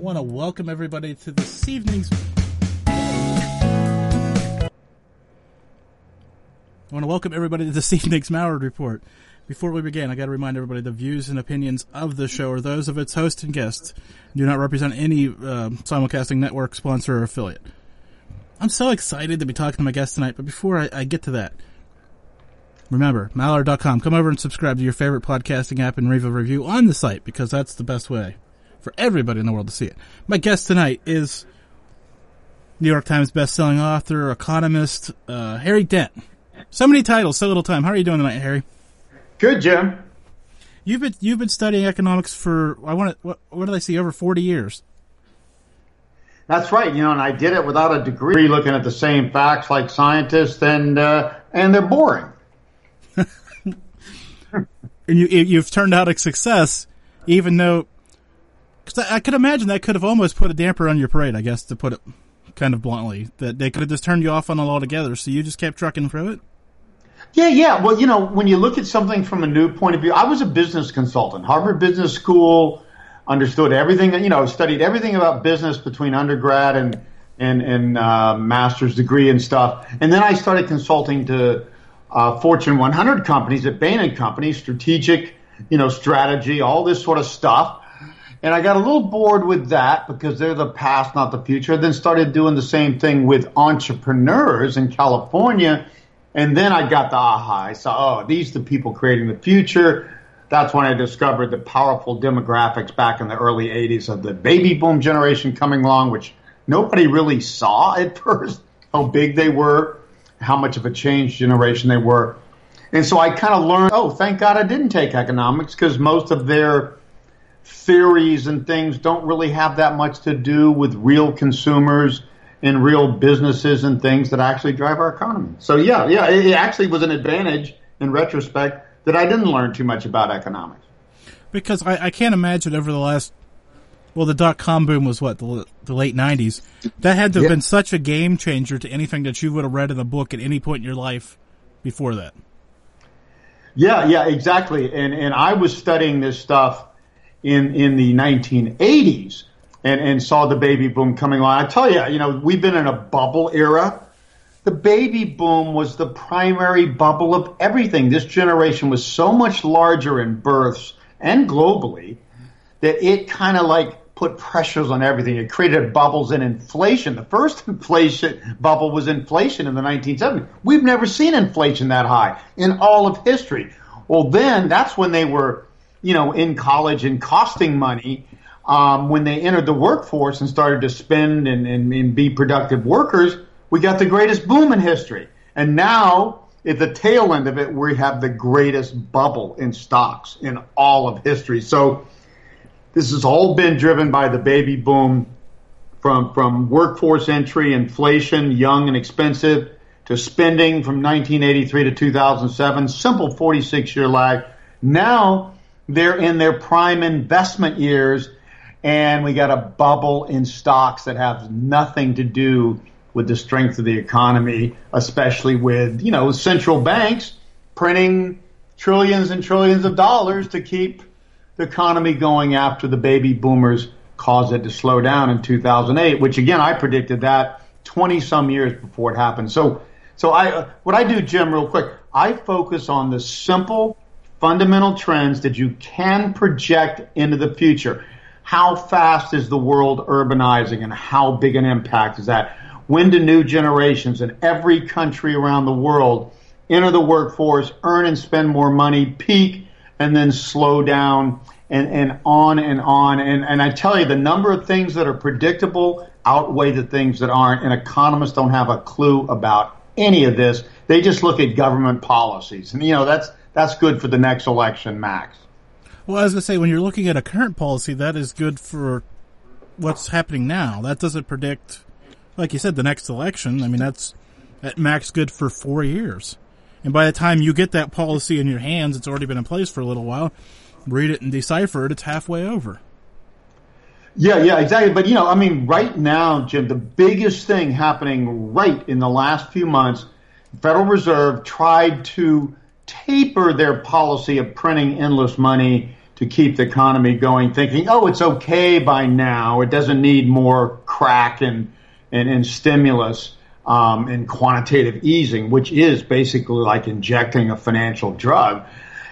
want to welcome everybody to this evening's. I want to welcome everybody to this evening's Malliard Report. Before we begin, I got to remind everybody the views and opinions of the show are those of its host and guests, do not represent any uh, simulcasting network, sponsor, or affiliate. I'm so excited to be talking to my guest tonight, but before I, I get to that, remember, Malliard.com. Come over and subscribe to your favorite podcasting app and leave a review on the site because that's the best way for everybody in the world to see it. My guest tonight is New York Times bestselling author, economist, uh, Harry Dent. So many titles, so little time. How are you doing tonight, Harry? Good, Jim. You've been you've been studying economics for I want to what, what did I see over forty years? That's right. You know, and I did it without a degree, looking at the same facts like scientists, and uh, and they're boring. and you you've turned out a success, even though because I, I could imagine that could have almost put a damper on your parade. I guess to put it kind of bluntly, that they could have just turned you off on it altogether. So you just kept trucking through it. Yeah, yeah. Well, you know, when you look at something from a new point of view, I was a business consultant, Harvard Business School, understood everything, you know, studied everything about business between undergrad and and and uh, master's degree and stuff. And then I started consulting to uh, Fortune 100 companies at Bain and Company, strategic, you know, strategy, all this sort of stuff. And I got a little bored with that because they're the past, not the future. Then started doing the same thing with entrepreneurs in California and then I got the aha. I saw, oh, these are the people creating the future. That's when I discovered the powerful demographics back in the early 80s of the baby boom generation coming along, which nobody really saw at first, how big they were, how much of a change generation they were. And so I kind of learned, oh, thank God I didn't take economics because most of their theories and things don't really have that much to do with real consumers and real businesses and things that actually drive our economy. So yeah, yeah, it, actually was an advantage in retrospect that I didn't learn too much about economics. Because I, I can't imagine over the last, well, the dot com boom was what the, the late '90s. That had to have yeah. been such a game changer to anything that you would have read in a book at any point in your life before that. Yeah, yeah, exactly. And and I was studying this stuff in in the 1980s and, and saw the baby boom coming on. I tell you, you know, we've been in a bubble era. The baby boom was the primary bubble of everything. This generation was so much larger in births and globally that it kind of like put pressures on everything. It created bubbles in inflation. The first inflation bubble was inflation in the 1970s. We've never seen inflation that high in all of history. Well, then that's when they were, you know, in college and costing money um, when they entered the workforce and started to spend and, and, and, be productive workers, we got the greatest boom in history. And now, at the tail end of it, we have the greatest bubble in stocks in all of history. So, this has all been driven by the baby boom from, from workforce entry, inflation, young and expensive, to spending from 1983 to 2007, simple 46 year lag. Now, they're in their prime investment years and we got a bubble in stocks that have nothing to do with the strength of the economy, especially with, you know, central banks printing trillions and trillions of dollars to keep the economy going after the baby boomers caused it to slow down in 2008, which again, I predicted that 20 some years before it happened. So, so I, what I do, Jim, real quick, I focus on the simple fundamental trends that you can project into the future how fast is the world urbanizing and how big an impact is that? When do new generations in every country around the world enter the workforce, earn and spend more money, peak, and then slow down and, and on and on. And, and I tell you, the number of things that are predictable outweigh the things that aren't. And economists don't have a clue about any of this. They just look at government policies. And, you know, that's, that's good for the next election, max. Well, as I say, when you're looking at a current policy, that is good for what's happening now. That doesn't predict, like you said, the next election. I mean, that's at max good for four years. And by the time you get that policy in your hands, it's already been in place for a little while. Read it and decipher it. It's halfway over. Yeah, yeah, exactly. But you know, I mean, right now, Jim, the biggest thing happening right in the last few months, Federal Reserve tried to taper their policy of printing endless money to keep the economy going, thinking, oh, it's okay by now. It doesn't need more crack and, and, and stimulus um, and quantitative easing, which is basically like injecting a financial drug.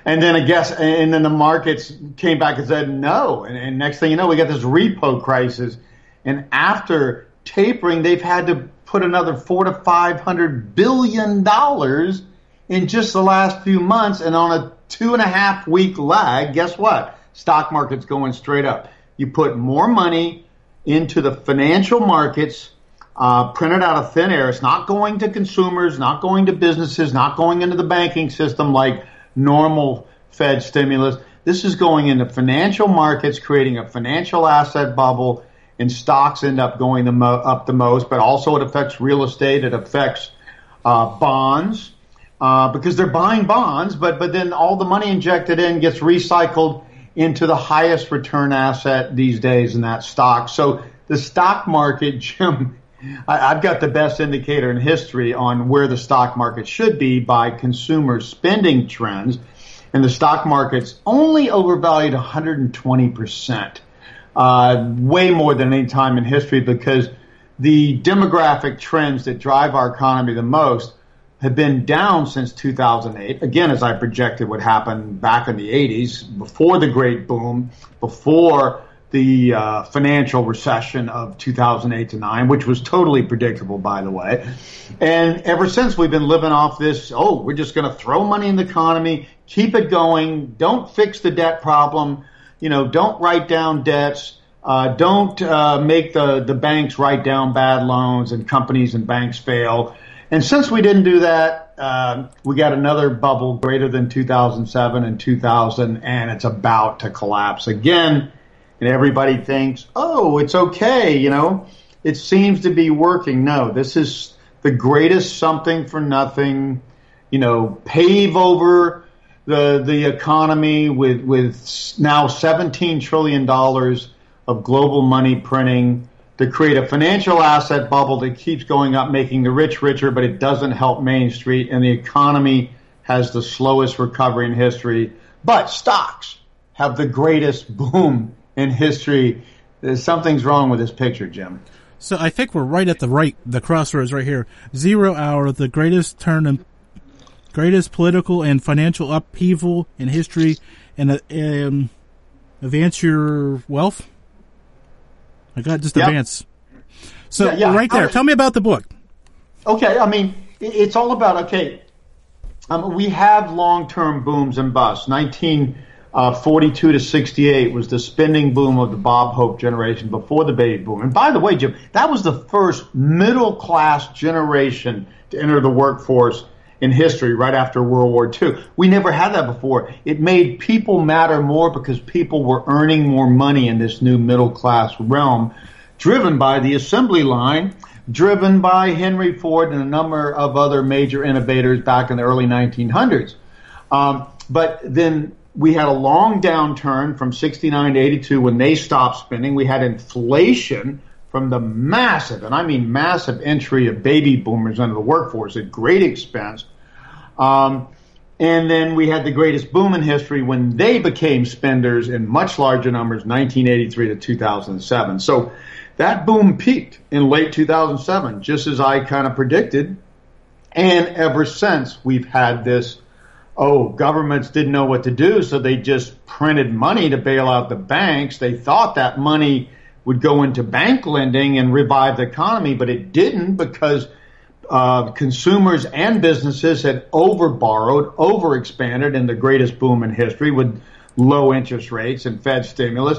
And then I guess, and then the markets came back and said no. And, and next thing you know, we got this repo crisis. And after tapering, they've had to put another four to five hundred billion dollars in just the last few months. And on a two and a half week lag, guess what? Stock market's going straight up. You put more money into the financial markets, uh, printed out of thin air. It's not going to consumers, not going to businesses, not going into the banking system like normal Fed stimulus. This is going into financial markets, creating a financial asset bubble, and stocks end up going the mo- up the most. But also, it affects real estate. It affects uh, bonds uh, because they're buying bonds, but but then all the money injected in gets recycled into the highest return asset these days, and that stock. So the stock market, Jim. I, I've got the best indicator in history on where the stock market should be by consumer spending trends and the stock market's only overvalued 120%, uh, way more than any time in history because the demographic trends that drive our economy the most have been down since 2008. Again, as I projected would happen back in the 80s, before the great boom, before the uh, financial recession of 2008 to 9, which was totally predictable, by the way. And ever since, we've been living off this oh, we're just going to throw money in the economy, keep it going, don't fix the debt problem, you know, don't write down debts. Uh, don't uh, make the, the banks write down bad loans and companies and banks fail. And since we didn't do that, uh, we got another bubble greater than 2007 and 2000, and it's about to collapse again. And everybody thinks, oh, it's okay, you know, it seems to be working. No, this is the greatest something for nothing, you know, pave over the the economy with with now 17 trillion dollars of global money printing to create a financial asset bubble that keeps going up, making the rich richer, but it doesn't help Main Street, and the economy has the slowest recovery in history. But stocks have the greatest boom in history. Something's wrong with this picture, Jim. So I think we're right at the right, the crossroads right here. Zero hour, the greatest turn in, greatest political and financial upheaval in history, and um, advance your wealth. I got just yep. advance. So yeah, yeah. right there, tell me about the book. Okay, I mean it's all about okay. Um, we have long-term booms and busts. Nineteen uh, 42 to 68 was the spending boom of the Bob Hope generation before the baby boom. And by the way, Jim, that was the first middle class generation to enter the workforce in history right after World War II. We never had that before. It made people matter more because people were earning more money in this new middle class realm, driven by the assembly line, driven by Henry Ford and a number of other major innovators back in the early 1900s. Um, but then we had a long downturn from 69 to 82 when they stopped spending. We had inflation from the massive, and I mean massive entry of baby boomers into the workforce at great expense. Um, and then we had the greatest boom in history when they became spenders in much larger numbers, 1983 to 2007. So that boom peaked in late 2007, just as I kind of predicted. And ever since, we've had this oh, governments didn't know what to do, so they just printed money to bail out the banks. They thought that money would go into bank lending and revive the economy, but it didn't because uh, consumers and businesses had overborrowed, overexpanded in the greatest boom in history with low interest rates and Fed stimulus.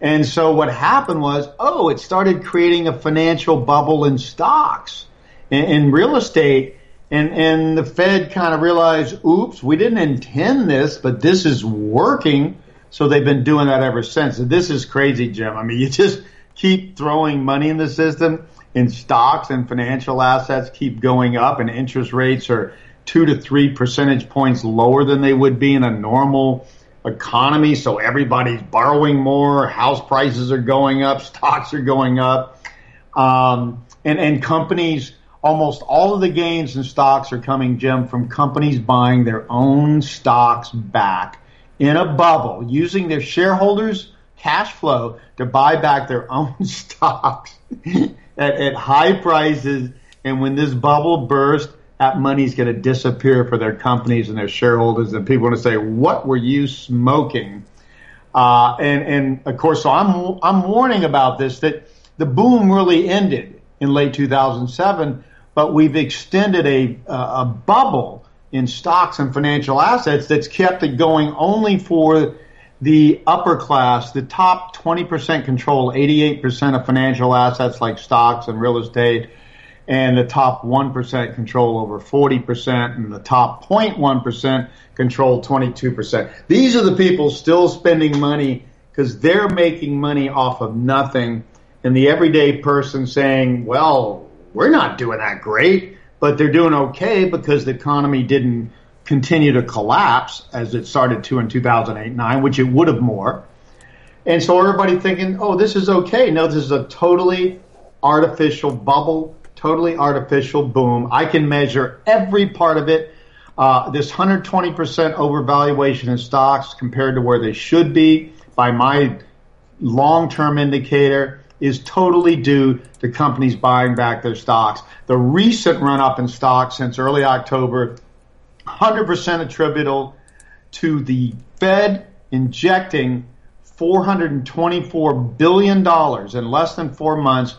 And so what happened was, oh, it started creating a financial bubble in stocks. In, in real estate, and and the Fed kind of realized, oops, we didn't intend this, but this is working. So they've been doing that ever since. This is crazy, Jim. I mean, you just keep throwing money in the system, and stocks and financial assets keep going up, and interest rates are two to three percentage points lower than they would be in a normal economy. So everybody's borrowing more, house prices are going up, stocks are going up, um, and and companies almost all of the gains in stocks are coming, Jim, from companies buying their own stocks back in a bubble using their shareholders' cash flow to buy back their own stocks at, at high prices. And when this bubble bursts, that money's going to disappear for their companies and their shareholders. And people want to say, what were you smoking? Uh, and, and of course, so I'm, I'm warning about this, that the boom really ended in late 2007, but we've extended a, a bubble in stocks and financial assets that's kept it going only for the upper class, the top 20% control 88% of financial assets like stocks and real estate, and the top 1% control over 40%, and the top 0.1% control 22%. These are the people still spending money because they're making money off of nothing, and the everyday person saying, well, we're not doing that great, but they're doing okay because the economy didn't continue to collapse as it started to in 2008 9, which it would have more. And so everybody thinking, oh, this is okay. No, this is a totally artificial bubble, totally artificial boom. I can measure every part of it. Uh, this 120% overvaluation in stocks compared to where they should be by my long term indicator is totally due to companies buying back their stocks. The recent run up in stocks since early October 100% attributable to the Fed injecting $424 billion in less than four months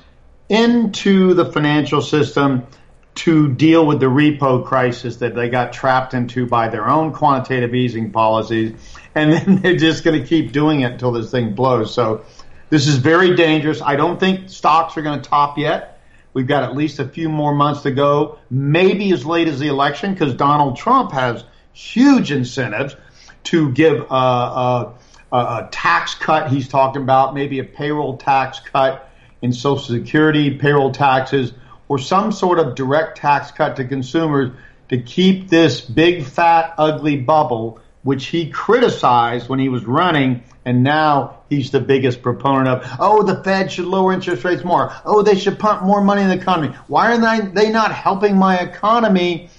into the financial system to deal with the repo crisis that they got trapped into by their own quantitative easing policies. And then they're just going to keep doing it until this thing blows. So this is very dangerous. I don't think stocks are going to top yet. We've got at least a few more months to go, maybe as late as the election, because Donald Trump has huge incentives to give a, a, a, tax cut. He's talking about maybe a payroll tax cut in Social Security, payroll taxes, or some sort of direct tax cut to consumers to keep this big, fat, ugly bubble, which he criticized when he was running and now he's the biggest proponent of, oh, the Fed should lower interest rates more. Oh, they should pump more money in the economy. Why are they not helping my economy?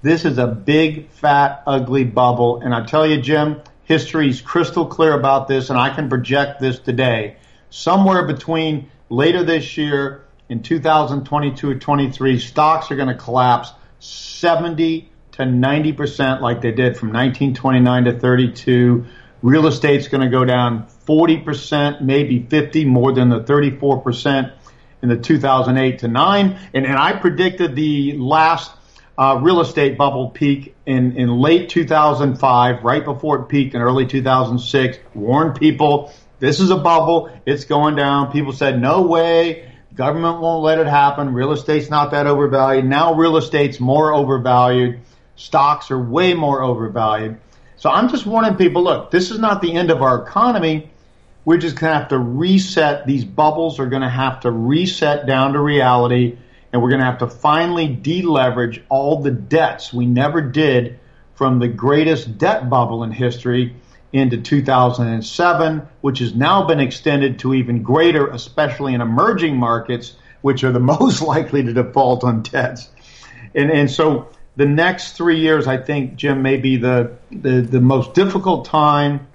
This is a big, fat, ugly bubble. And I tell you, Jim, history's crystal clear about this, and I can project this today. Somewhere between later this year in 2022 or 23, stocks are going to collapse 70 to 90% like they did from 1929 to 32 Real estate's going to go down 40%, maybe 50, more than the 34% in the 2008 to 9. And, and I predicted the last uh, real estate bubble peak in, in late 2005, right before it peaked in early 2006. Warned people, this is a bubble. It's going down. People said, no way. Government won't let it happen. Real estate's not that overvalued. Now real estate's more overvalued. Stocks are way more overvalued. So I'm just warning people, look, this is not the end of our economy. We're just going to have to reset. These bubbles are going to have to reset down to reality, and we're going to have to finally deleverage all the debts we never did from the greatest debt bubble in history into 2007, which has now been extended to even greater, especially in emerging markets, which are the most likely to default on debts. And, and so the next three years, I think, Jim, may be the, the, the most difficult time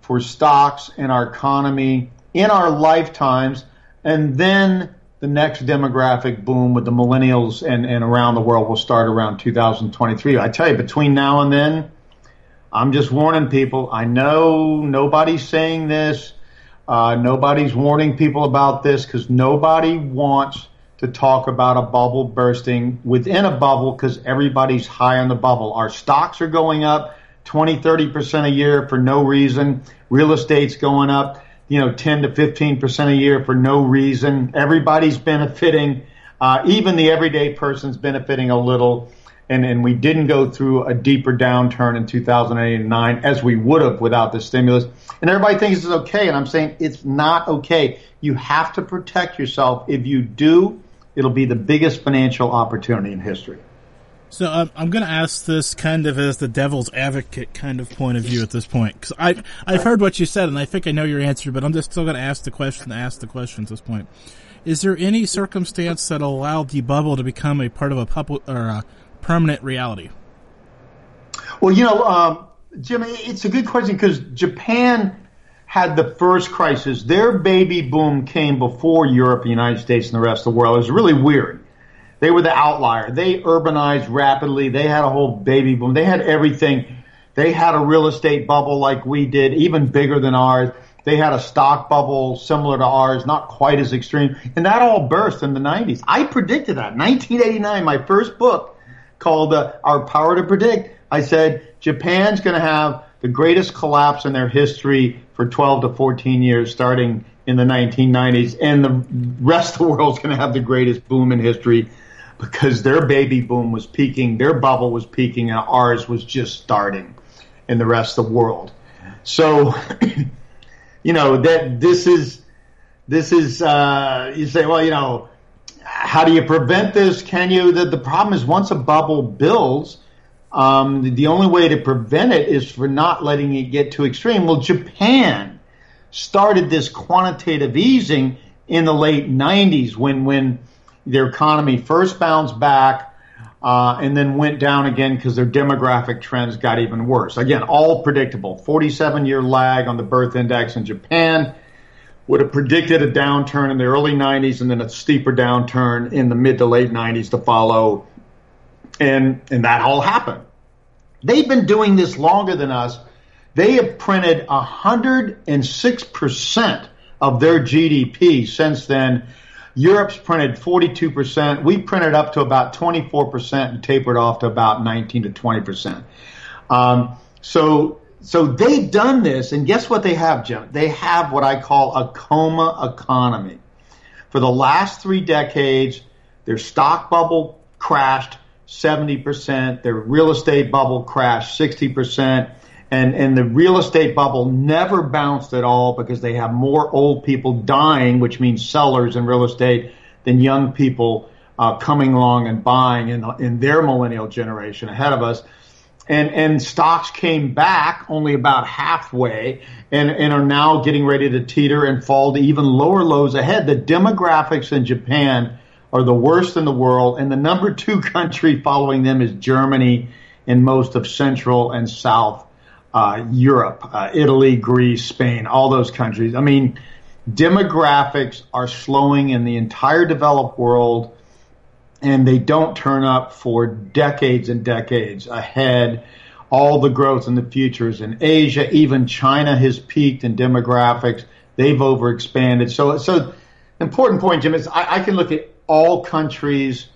for stocks and our economy in our lifetimes. And then the next demographic boom with the millennials and, and around the world will start around 2023. I tell you, between now and then, I'm just warning people. I know nobody's saying this. Uh, nobody's warning people about this because nobody wants to talk about a bubble bursting within a bubble because everybody's high on the bubble. Our stocks are going up 20, 30% a year for no reason. Real estate's going up, you know, 10 to 15% a year for no reason. Everybody's benefiting. Uh, even the everyday person's benefiting a little. And, and we didn't go through a deeper downturn in 2008 and 9 as we would have without the stimulus. And everybody thinks it's okay. And I'm saying it's not okay. You have to protect yourself. If you do, it'll be the biggest financial opportunity in history. So um, I'm going to ask this kind of as the devil's advocate kind of point of view at this point because I I've heard what you said and I think I know your answer, but I'm just still going to ask the question to ask the question at this point. Is there any circumstance that allowed the bubble to become a part of a public or a permanent reality? Well, you know, um, Jimmy, it's a good question because Japan had the first crisis. Their baby boom came before Europe, the United States, and the rest of the world. It was really weird. They were the outlier. They urbanized rapidly. They had a whole baby boom. They had everything. They had a real estate bubble like we did, even bigger than ours. They had a stock bubble similar to ours, not quite as extreme. And that all burst in the 90s. I predicted that. 1989, my first book called uh, Our Power to Predict. I said, Japan's going to have the greatest collapse in their history for 12 to 14 years starting in the 1990s. And the rest of the world's going to have the greatest boom in history because their baby boom was peaking, their bubble was peaking, and ours was just starting in the rest of the world. So, you know, that this is, this is, uh, you say, well, you know, how do you prevent this? Can you? The, the problem is once a bubble builds, um, the, only way to prevent it is for not letting it get too extreme. Well, Japan started this quantitative easing in the late 90s when, when their economy first bounced back uh, and then went down again because their demographic trends got even worse. Again, all predictable. 47 year lag on the birth index in Japan would have predicted a downturn in the early 90s and then a steeper downturn in the mid to late 90s to follow. And, and that all happened. They've been doing this longer than us. They have printed 106% of their GDP since then Europe's printed 42%. We printed up to about 24% and tapered off to about 19 to 20%. Um, so, so they've done this, and guess what they have, Jim? They have what I call a coma economy. For the last three decades, their stock bubble crashed 70%, their real estate bubble crashed 60% and and the real estate bubble never bounced at all because they have more old people dying, which means sellers in real estate, than young people uh, coming along and buying in in their millennial generation ahead of us. And and stocks came back only about halfway, and and are now getting ready to teeter and fall to even lower lows ahead. The demographics in Japan are the worst in the world, and the number two country following them is Germany in most of Central and South uh, Europe, uh, Italy, Greece, Spain, all those countries. I mean, demographics are slowing in the entire developed world, and they don't turn up for decades and decades ahead. All the growth in the futures in Asia, even China has peaked in demographics. They've overexpanded. So, so important point, Jim, is I, I can look at all countries.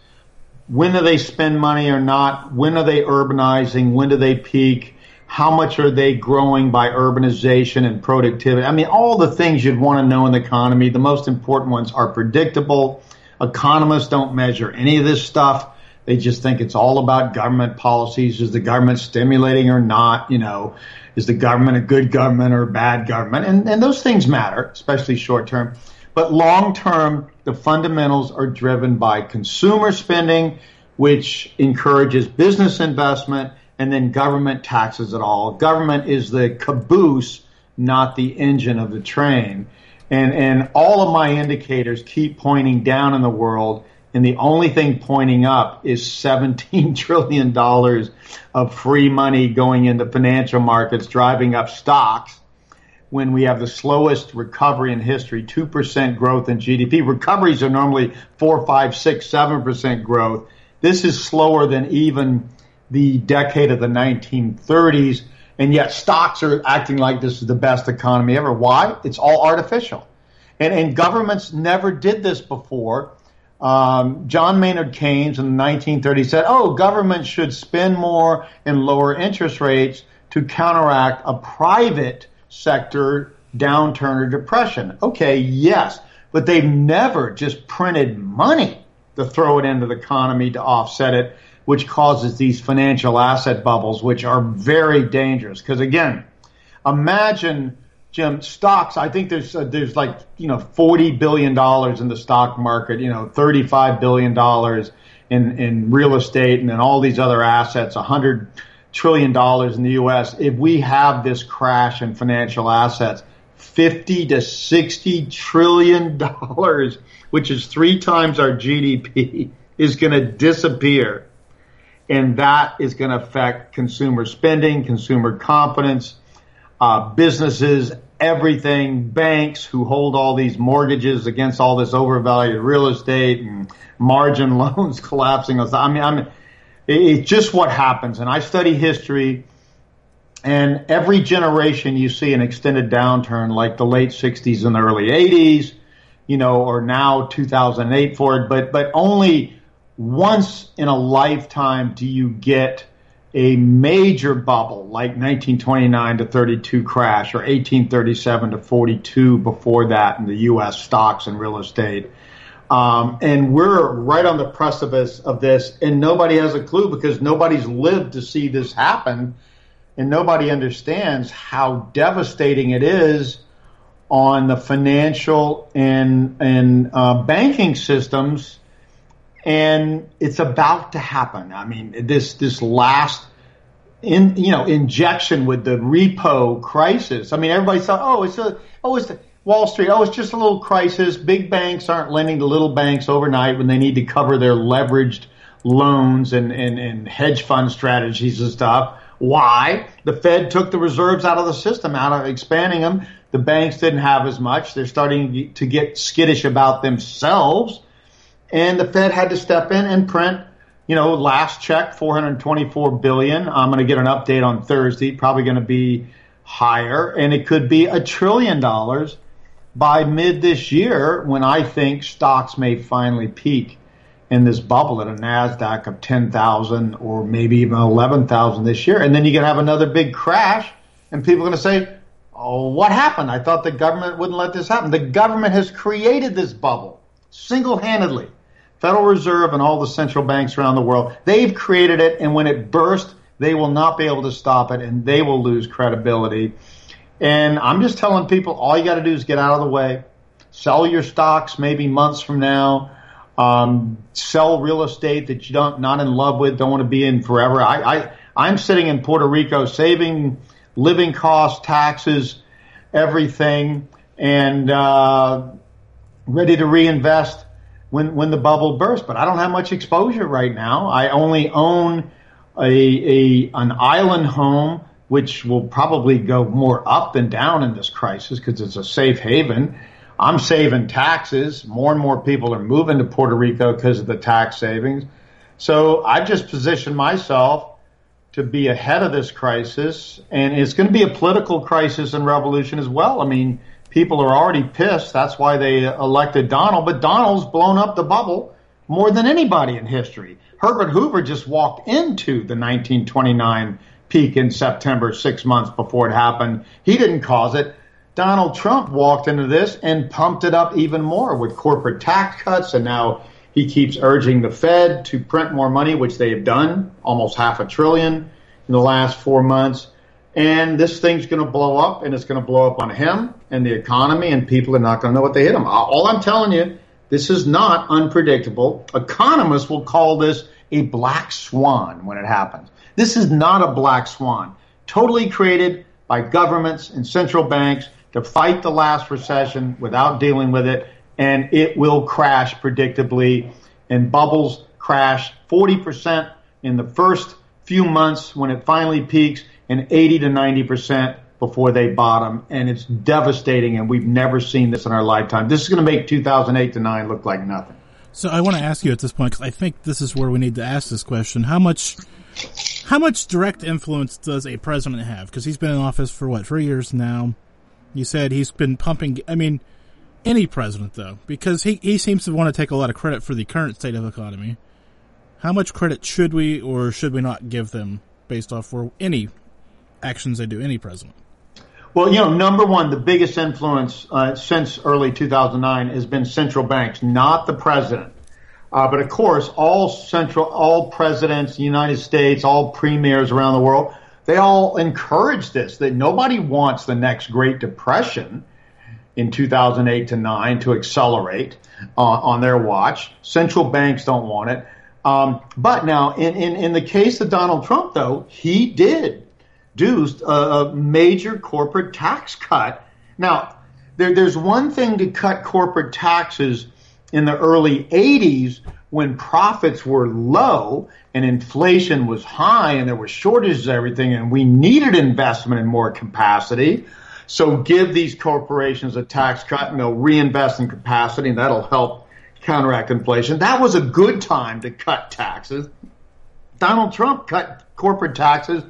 When do they spend money or not? When are they urbanizing? When do they peak? how much are they growing by urbanization and productivity? I mean, all the things you'd want to know in the economy. The most important ones are predictable. Economists don't measure any of this stuff. They just think it's all about government policies. Is the government stimulating or not? You know, is the government a good government or a bad government? And, and those things matter, especially short term. But long term, the fundamentals are driven by consumer spending, which encourages business investment and then government taxes it all. Government is the caboose, not the engine of the train. And, and all of my indicators keep pointing down in the world, and the only thing pointing up is $17 trillion of free money going into financial markets, driving up stocks when we have the slowest recovery in history, 2% growth in GDP. Recoveries are normally 4, 5, 6, 7% growth. This is slower than even the decade of the 1930s, and yet stocks are acting like this is the best economy ever. Why? It's all artificial. And, and governments never did this before. Um, John Maynard Keynes in the 1930s said, oh, government should spend more and lower interest rates to counteract a private sector downturn or depression. Okay, yes, but they've never just printed money to throw it into the economy to offset it which causes these financial asset bubbles, which are very dangerous. Because again, imagine Jim stocks. I think there's uh, there's like you know forty billion dollars in the stock market. You know, thirty five billion dollars in in real estate and then all these other assets. A hundred trillion dollars in the U.S. If we have this crash in financial assets, fifty to sixty trillion dollars, which is three times our GDP, is going to disappear and that is going to affect consumer spending, consumer confidence, uh, businesses, everything, banks who hold all these mortgages against all this overvalued real estate and margin loans collapsing. I mean, I mean, it's just what happens. And I study history, and every generation you see an extended downturn, like the late '60s and the early '80s, you know, or now 2008 for it. But but only once in a lifetime do you get a major bubble like 1929 to 32 crash or 1837 to 42 before that in the U.S. stocks and real estate. Um, and we're right on the precipice of this, and nobody has a clue because nobody's lived to see this happen, and nobody understands how devastating it is on the financial and and uh, banking systems and it's about to happen. I mean, this this last in you know injection with the repo crisis. I mean, everybody thought, oh, it's a oh, it's Wall Street. Oh, it's just a little crisis. Big banks aren't lending to little banks overnight when they need to cover their leveraged loans and and, and hedge fund strategies and stuff. Why? The Fed took the reserves out of the system, out of expanding them. The banks didn't have as much. They're starting to get skittish about themselves and the Fed had to step in and print. You know, last check, 424 billion. I'm going to get an update on Thursday. Probably going to be higher, and it could be a trillion dollars by mid this year when I think stocks may finally peak in this bubble at a Nasdaq of 10,000 or maybe even 11,000 this year. And then you're going to have another big crash, and people are going to say, "Oh, what happened? I thought the government wouldn't let this happen." The government has created this bubble single-handedly. Federal Reserve and all the central banks around the world, they've created it, and when it bursts, they will not be able to stop it, and they will lose credibility. And I'm just telling people, all you got to do is get out of the way, sell your stocks maybe months from now, um, sell real estate that you don't not in love with, don't want to be in forever. I, I I'm sitting in Puerto Rico saving living costs, taxes, everything, and uh, ready to reinvest when when the bubble bursts. But I don't have much exposure right now. I only own a, a an island home, which will probably go more up than down in this crisis because it's a safe haven. I'm saving taxes. More and more people are moving to Puerto Rico because of the tax savings. So I've just positioned myself to be ahead of this crisis, and it's going to be a political crisis and revolution as well. I mean people are already pissed. That's why they elected Donald. But Donald's blown up the bubble more than anybody in history. Herbert Hoover just walked into the 1929 peak in September, six months before it happened. He didn't cause it. Donald Trump walked into this and pumped it up even more with corporate tax cuts, and now he keeps urging the Fed to print more money, which they have done, almost half a trillion in the last four months and this thing's going to blow up and it's going to blow up on him and the economy and people are not going to know what they hit him. Uh, all I'm telling you, this is not unpredictable. Economists will call this a black swan when it happens. This is not a black swan. Totally created by governments and central banks to fight the last recession without dealing with it, and it will crash predictably. And bubbles crash 40% in the first few months when it finally peaks and 80 to 90 percent before they bottom, and it's devastating. And we've never seen this in our lifetime. This is going to make 2008 to nine look like nothing. So I want to ask you at this point because I think this is where we need to ask this question: How much, how much direct influence does a president have? Because he's been in office for what three years now. You said he's been pumping. I mean, any president though, because he he seems to want to take a lot of credit for the current state of the economy. How much credit should we or should we not give them based off where any actions they do, any president? Well, you know, number one, the biggest influence uh, since early 2009 has been central banks, not the president. Uh, but of course, all central, all presidents, in the United States, all premiers around the world, they all encourage this. That nobody wants the next Great Depression in 2008 to nine to accelerate uh, on their watch. Central banks don't want it. Um, but now, in, in, in the case of Donald Trump, though, he did do a, a major corporate tax cut. Now, there, there's one thing to cut corporate taxes in the early 80s when profits were low and inflation was high and there were shortages of everything and we needed investment and more capacity. So give these corporations a tax cut and they'll reinvest in capacity and that'll help counteract inflation. That was a good time to cut taxes. Donald Trump cut corporate taxes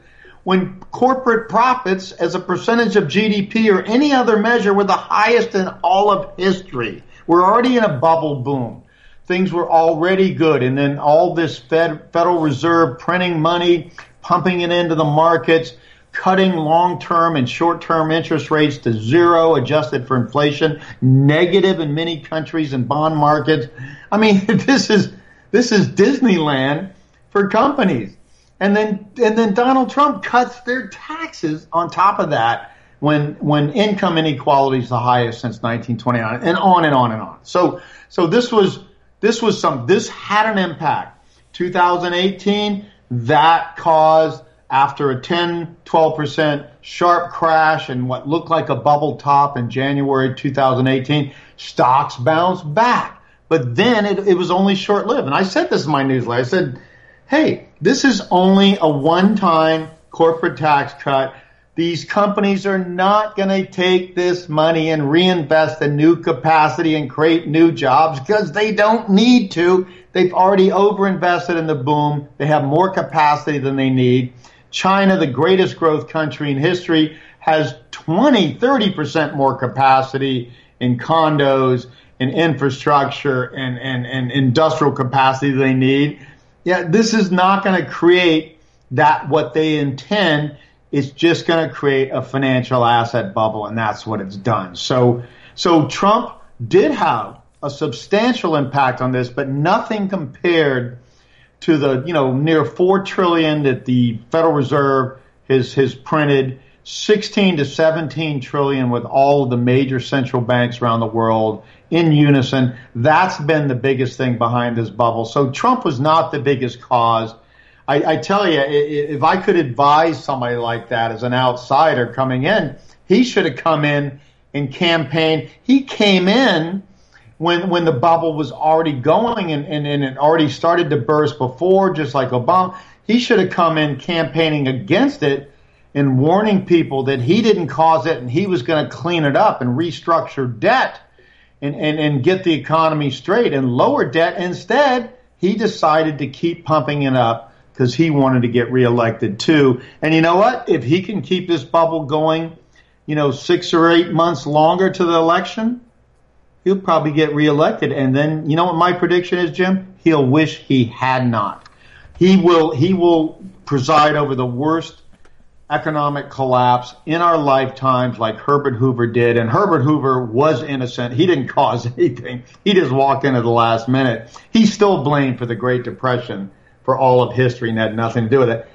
when corporate profits as a percentage of GDP or any other measure were the highest in all of history. We're already in a bubble boom. Things were already good. And then all this Fed, Federal Reserve printing money, pumping it into the markets, cutting long-term and short-term interest rates to zero adjusted for inflation, negative in many countries and bond markets. I mean, this is, this is Disneyland for companies. And then, and then Donald Trump cuts their taxes on top of that when, when income inequality is the highest since 1929 and on and on and on. So, so this was, this was some, this had an impact. 2018, that caused after a 10, 12% sharp crash and what looked like a bubble top in January 2018, stocks bounced back. But then it, it was only short lived. And I said this in my newsletter. I said, hey, this is only a one time corporate tax cut. These companies are not going to take this money and reinvest in new capacity and create new jobs because they don't need to. They've already overinvested in the boom. They have more capacity than they need. China, the greatest growth country in history, has 20, 30% more capacity in condos, in infrastructure, and, and, and industrial capacity they need. Yeah, this is not going to create that what they intend. It's just going to create a financial asset bubble, and that's what it's done. So, so Trump did have a substantial impact on this, but nothing compared to the you know near four trillion that the Federal Reserve has has printed, 16 to 17 trillion with all of the major central banks around the world in unison. That's been the biggest thing behind this bubble. So Trump was not the biggest cause. I, I tell you, if I could advise somebody like that as an outsider coming in, he should have come in and campaigned. He came in when when the bubble was already going and, and, and it already started to burst before, just like Obama, he should have come in campaigning against it and warning people that he didn't cause it and he was going to clean it up and restructure debt and, and, and get the economy straight and lower debt. Instead, he decided to keep pumping it up because he wanted to get reelected too. And you know what? If he can keep this bubble going, you know, six or eight months longer to the election, he'll probably get reelected. And then, you know what my prediction is, Jim? He'll wish he had not. He will, he will preside over the worst economic collapse in our lifetimes like Herbert Hoover did. And Herbert Hoover was innocent. He didn't cause anything. He just walked in at the last minute. He's still blamed for the Great Depression for all of history and had nothing to do with it.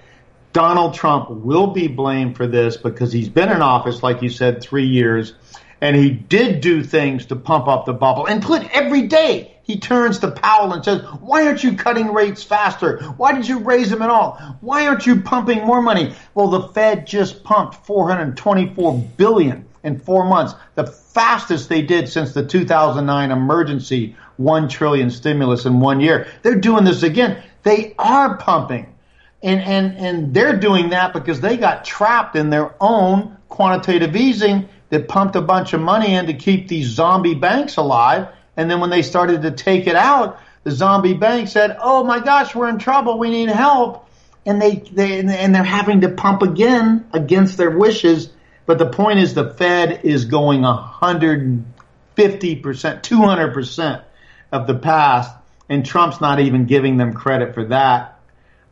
Donald Trump will be blamed for this because he's been in office, like you said, three years and he did do things to pump up the bubble. And put every day he turns to Powell and says, why aren't you cutting rates faster? Why did you raise them at all? Why aren't you pumping more money? Well, the Fed just pumped 424 billion in four months, the fastest they did since the 2009 emergency 1 trillion stimulus in one year. They're doing this again. They are pumping. And, and, and they're doing that because they got trapped in their own quantitative easing that pumped a bunch of money in to keep these zombie banks alive. And then when they started to take it out, the zombie bank said, "Oh my gosh, we're in trouble. We need help." And they, they and they're having to pump again against their wishes. But the point is, the Fed is going 150 percent, 200 percent of the past, and Trump's not even giving them credit for that.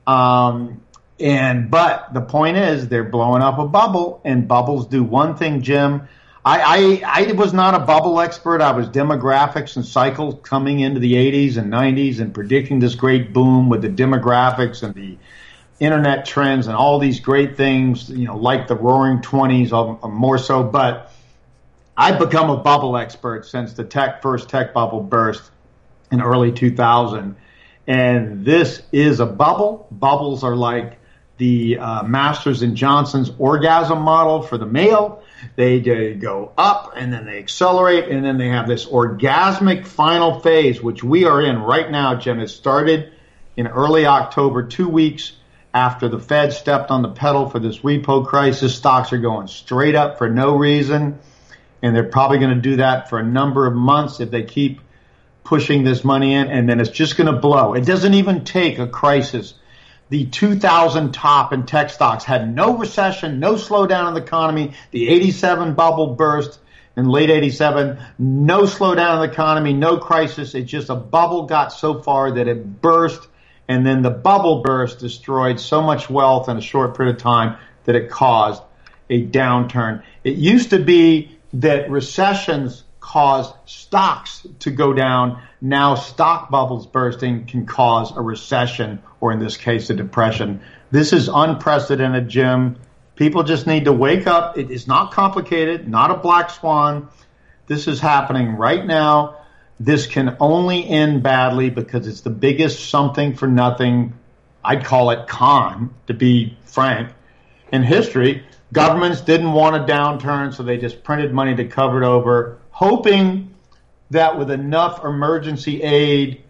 Um, and but the point is, they're blowing up a bubble, and bubbles do one thing, Jim. I, I, I was not a bubble expert. I was demographics and cycles coming into the 80s and 90s and predicting this great boom with the demographics and the internet trends and all these great things, you know, like the roaring 20s, more so. But I've become a bubble expert since the tech first tech bubble burst in early 2000. And this is a bubble. Bubbles are like the uh, Masters and Johnson's orgasm model for the male. They, they go up and then they accelerate and then they have this orgasmic final phase, which we are in right now, Jim. has started in early October, two weeks after the Fed stepped on the pedal for this repo crisis. Stocks are going straight up for no reason. And they're probably going to do that for a number of months if they keep pushing this money in. And then it's just going to blow. It doesn't even take a crisis the 2000 top in tech stocks had no recession, no slowdown in the economy. The 87 bubble burst in late 87, no slowdown in the economy, no crisis. It just a bubble got so far that it burst and then the bubble burst destroyed so much wealth in a short period of time that it caused a downturn. It used to be that recessions caused stocks to go down. Now stock bubbles bursting can cause a recession or in this case, a depression. This is unprecedented, Jim. People just need to wake up. It is not complicated, not a black swan. This is happening right now. This can only end badly because it's the biggest something for nothing. I'd call it con, to be frank, in history. Governments didn't want a downturn, so they just printed money to cover it over, hoping that with enough emergency aid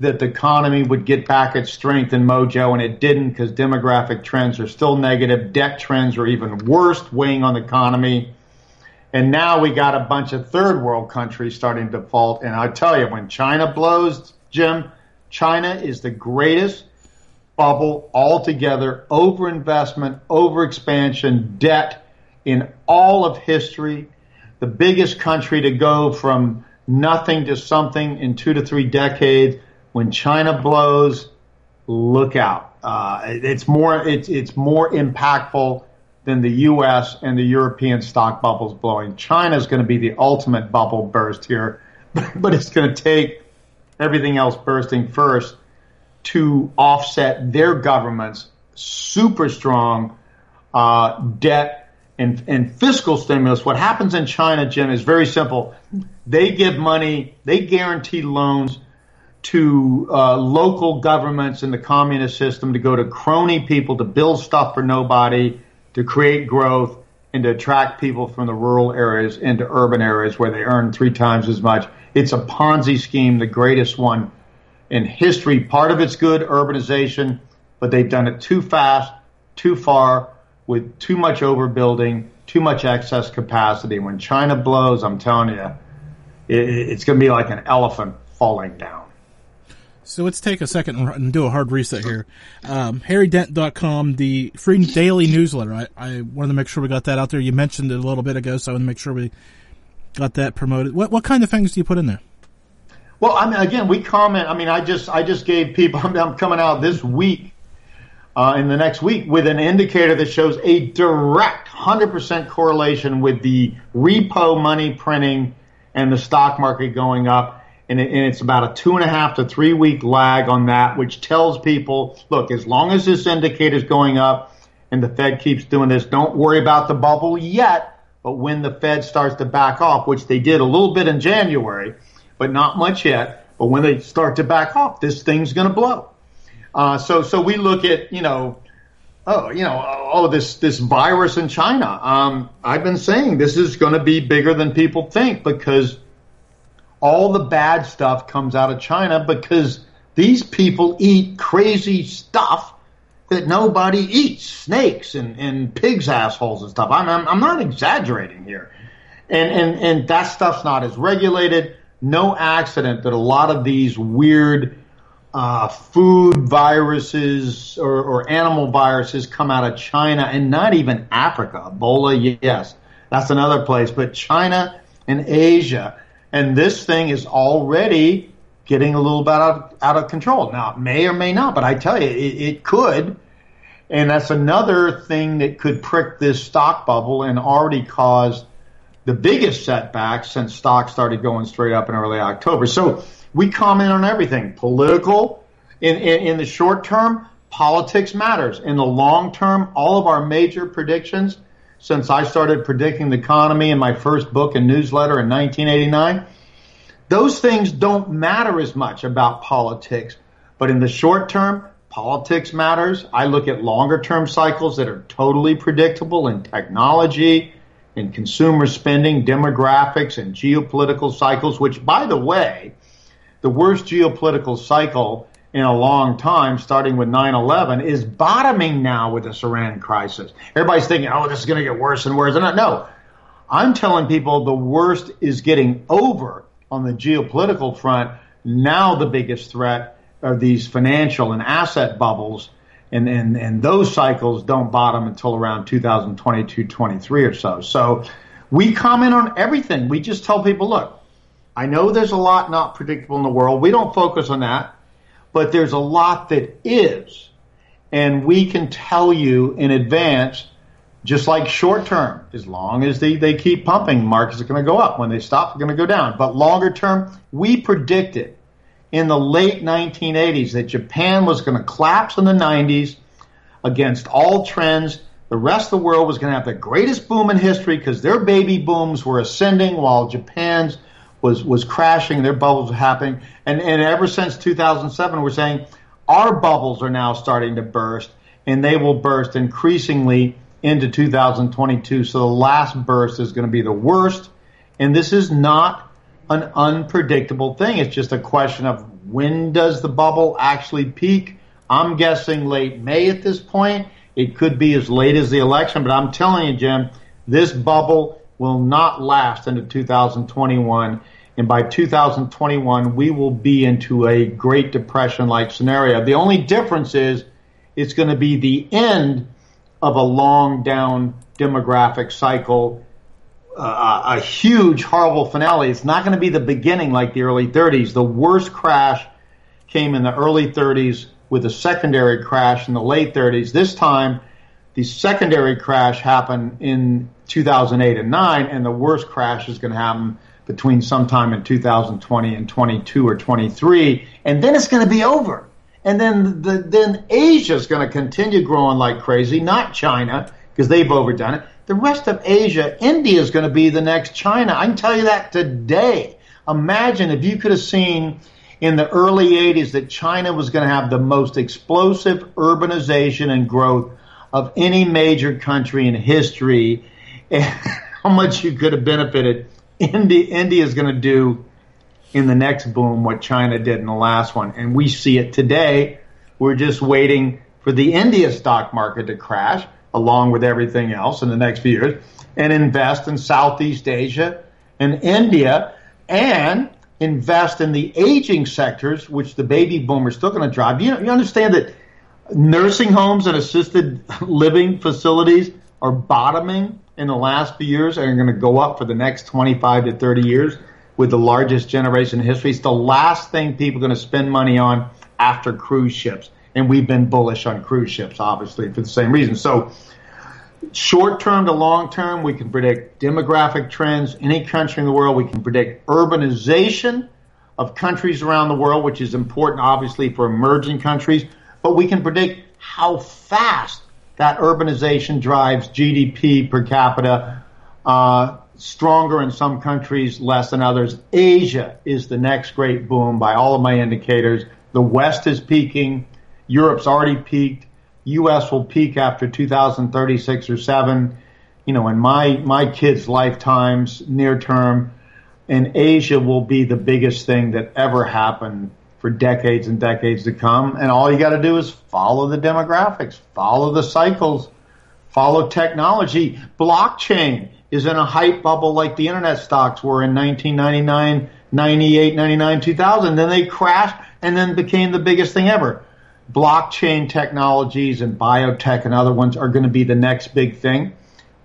that the economy would get back its strength and mojo, and it didn't because demographic trends are still negative. Debt trends are even worse, weighing on the economy. And now we got a bunch of third world countries starting to default. And I tell you, when China blows, Jim, China is the greatest bubble altogether, overinvestment, overexpansion, debt in all of history. The biggest country to go from nothing to something in two to three decades when China blows, look out. Uh, it's more it's it's more impactful than the U.S. and the European stock bubbles blowing. China is going to be the ultimate bubble burst here, but it's going to take everything else bursting first to offset their government's super strong uh, debt and, fiscal stimulus. What happens in China, Jim, is very simple. They give money, they guarantee loans to uh, local governments in the communist system to go to crony people to build stuff for nobody, to create growth, and to attract people from the rural areas into urban areas where they earn three times as much. It's a Ponzi scheme, the greatest one in history. Part of it's good, urbanization, but they've done it too fast, too far, with too much overbuilding, too much excess capacity. When China blows, I'm telling you, it's going to be like an elephant falling down. So let's take a second and do a hard reset here. Um, HarryDent.com, the free daily newsletter. I, I wanted to make sure we got that out there. You mentioned it a little bit ago, so I want to make sure we got that promoted. What, what kind of things do you put in there? Well, I mean, again, we comment. I mean, I just I just gave people. I'm coming out this week, uh, in the next week, with an indicator that shows a direct 100% correlation with the repo money printing and the stock market going up and, it, and it's about a two and a half to three week lag on that, which tells people, look, as long as this indicator is going up and the Fed keeps doing this, don't worry about the bubble yet. But when the Fed starts to back off, which they did a little bit in January, but not much yet. But when they start to back off, this thing's going to blow. Uh, so, so we look at, you know, oh, you know, oh, this this virus in China. Um, I've been saying this is going to be bigger than people think because all the bad stuff comes out of China because these people eat crazy stuff that nobody eats snakes and, and pigs' assholes and stuff. I'm, I'm, I'm not exaggerating here. And, and, and that stuff's not as regulated. No accident that a lot of these weird uh, food viruses or, or animal viruses come out of China and not even Africa. Ebola, yes, that's another place. But China and Asia and this thing is already getting a little bit out of, out of control. Now, it may or may not, but I tell you, it, it could. And that's another thing that could prick this stock bubble and already cause the biggest setback since stocks started going straight up in early October. So we comment on everything political in, in, in the short term. Politics matters. In the long term, all of our major predictions since I started predicting the economy in my first book and newsletter in 1989. Those things don't matter as much about politics, but in the short term, politics matters. I look at longer term cycles that are totally predictable in technology, in consumer spending, demographics, and geopolitical cycles, which, by the way, the worst geopolitical cycle in a long time, starting with 9-11, is bottoming now with this Iran crisis. Everybody's thinking, oh, this is going to get worse and worse. And no, I'm telling people the worst is getting over on the geopolitical front. Now the biggest threat are these financial and asset bubbles. And, and, and those cycles don't bottom until around 2022, 23 or so. So we comment on everything. We just tell people, look, I know there's a lot not predictable in the world. We don't focus on that, but there's a lot that is. And we can tell you in advance, just like short term, as long as they, they keep pumping, markets are going to go up. When they stop, they're going to go down. But longer term, we predicted in the late 1980s that Japan was going to collapse in the 90s against all trends. The rest of the world was going to have the greatest boom in history because their baby booms were ascending while Japan's was was crashing, their bubbles were happening, and and ever since 2007, we're saying our bubbles are now starting to burst, and they will burst increasingly into 2022. So the last burst is going to be the worst, and this is not an unpredictable thing. It's just a question of when does the bubble actually peak. I'm guessing late May at this point. It could be as late as the election, but I'm telling you, Jim, this bubble will not last into 2021. And by 2021, we will be into a Great Depression like scenario. The only difference is it's going to be the end of a long down demographic cycle, uh, a huge, horrible finale. It's not going to be the beginning like the early 30s. The worst crash came in the early 30s with a secondary crash in the late 30s. This time, the secondary crash happened in 2008 and 9, and the worst crash is going to happen between sometime in 2020 and 22 or 23, and then it's going to be over. And then the, then Asia is going to continue growing like crazy, not China because they've overdone it. The rest of Asia, India is going to be the next China. I can tell you that today. Imagine if you could have seen in the early 80s that China was going to have the most explosive urbanization and growth of any major country in history and how much you could have benefited. India, India is going to do in the next boom what China did in the last one. And we see it today. We're just waiting for the India stock market to crash along with everything else in the next few years and invest in Southeast Asia and India and invest in the aging sectors, which the baby boomers still going to drive. You, you understand that nursing homes and assisted living facilities are bottoming in the last few years and are going to go up for the next 25 to 30 years with the largest generation in history. It's the last thing people are going to spend money on after cruise ships. And we've been bullish on cruise ships, obviously, for the same reason. So, short term to long term, we can predict demographic trends. Any country in the world, we can predict urbanization of countries around the world, which is important, obviously, for emerging countries. But we can predict how fast that urbanization drives GDP per capita. Uh, stronger in some countries, less in others. Asia is the next great boom by all of my indicators. The West is peaking. Europe's already peaked. U.S. will peak after 2036 or seven. You know, in my, my kids' lifetimes, near term, and Asia will be the biggest thing that ever happened for decades and decades to come. And all you got to do is follow the demographics, follow the cycles, follow technology. Blockchain is in a hype bubble like the internet stocks were in 1999, 98, 99, 2000. Then they crashed and then became the biggest thing ever. Blockchain technologies and biotech and other ones are going to be the next big thing,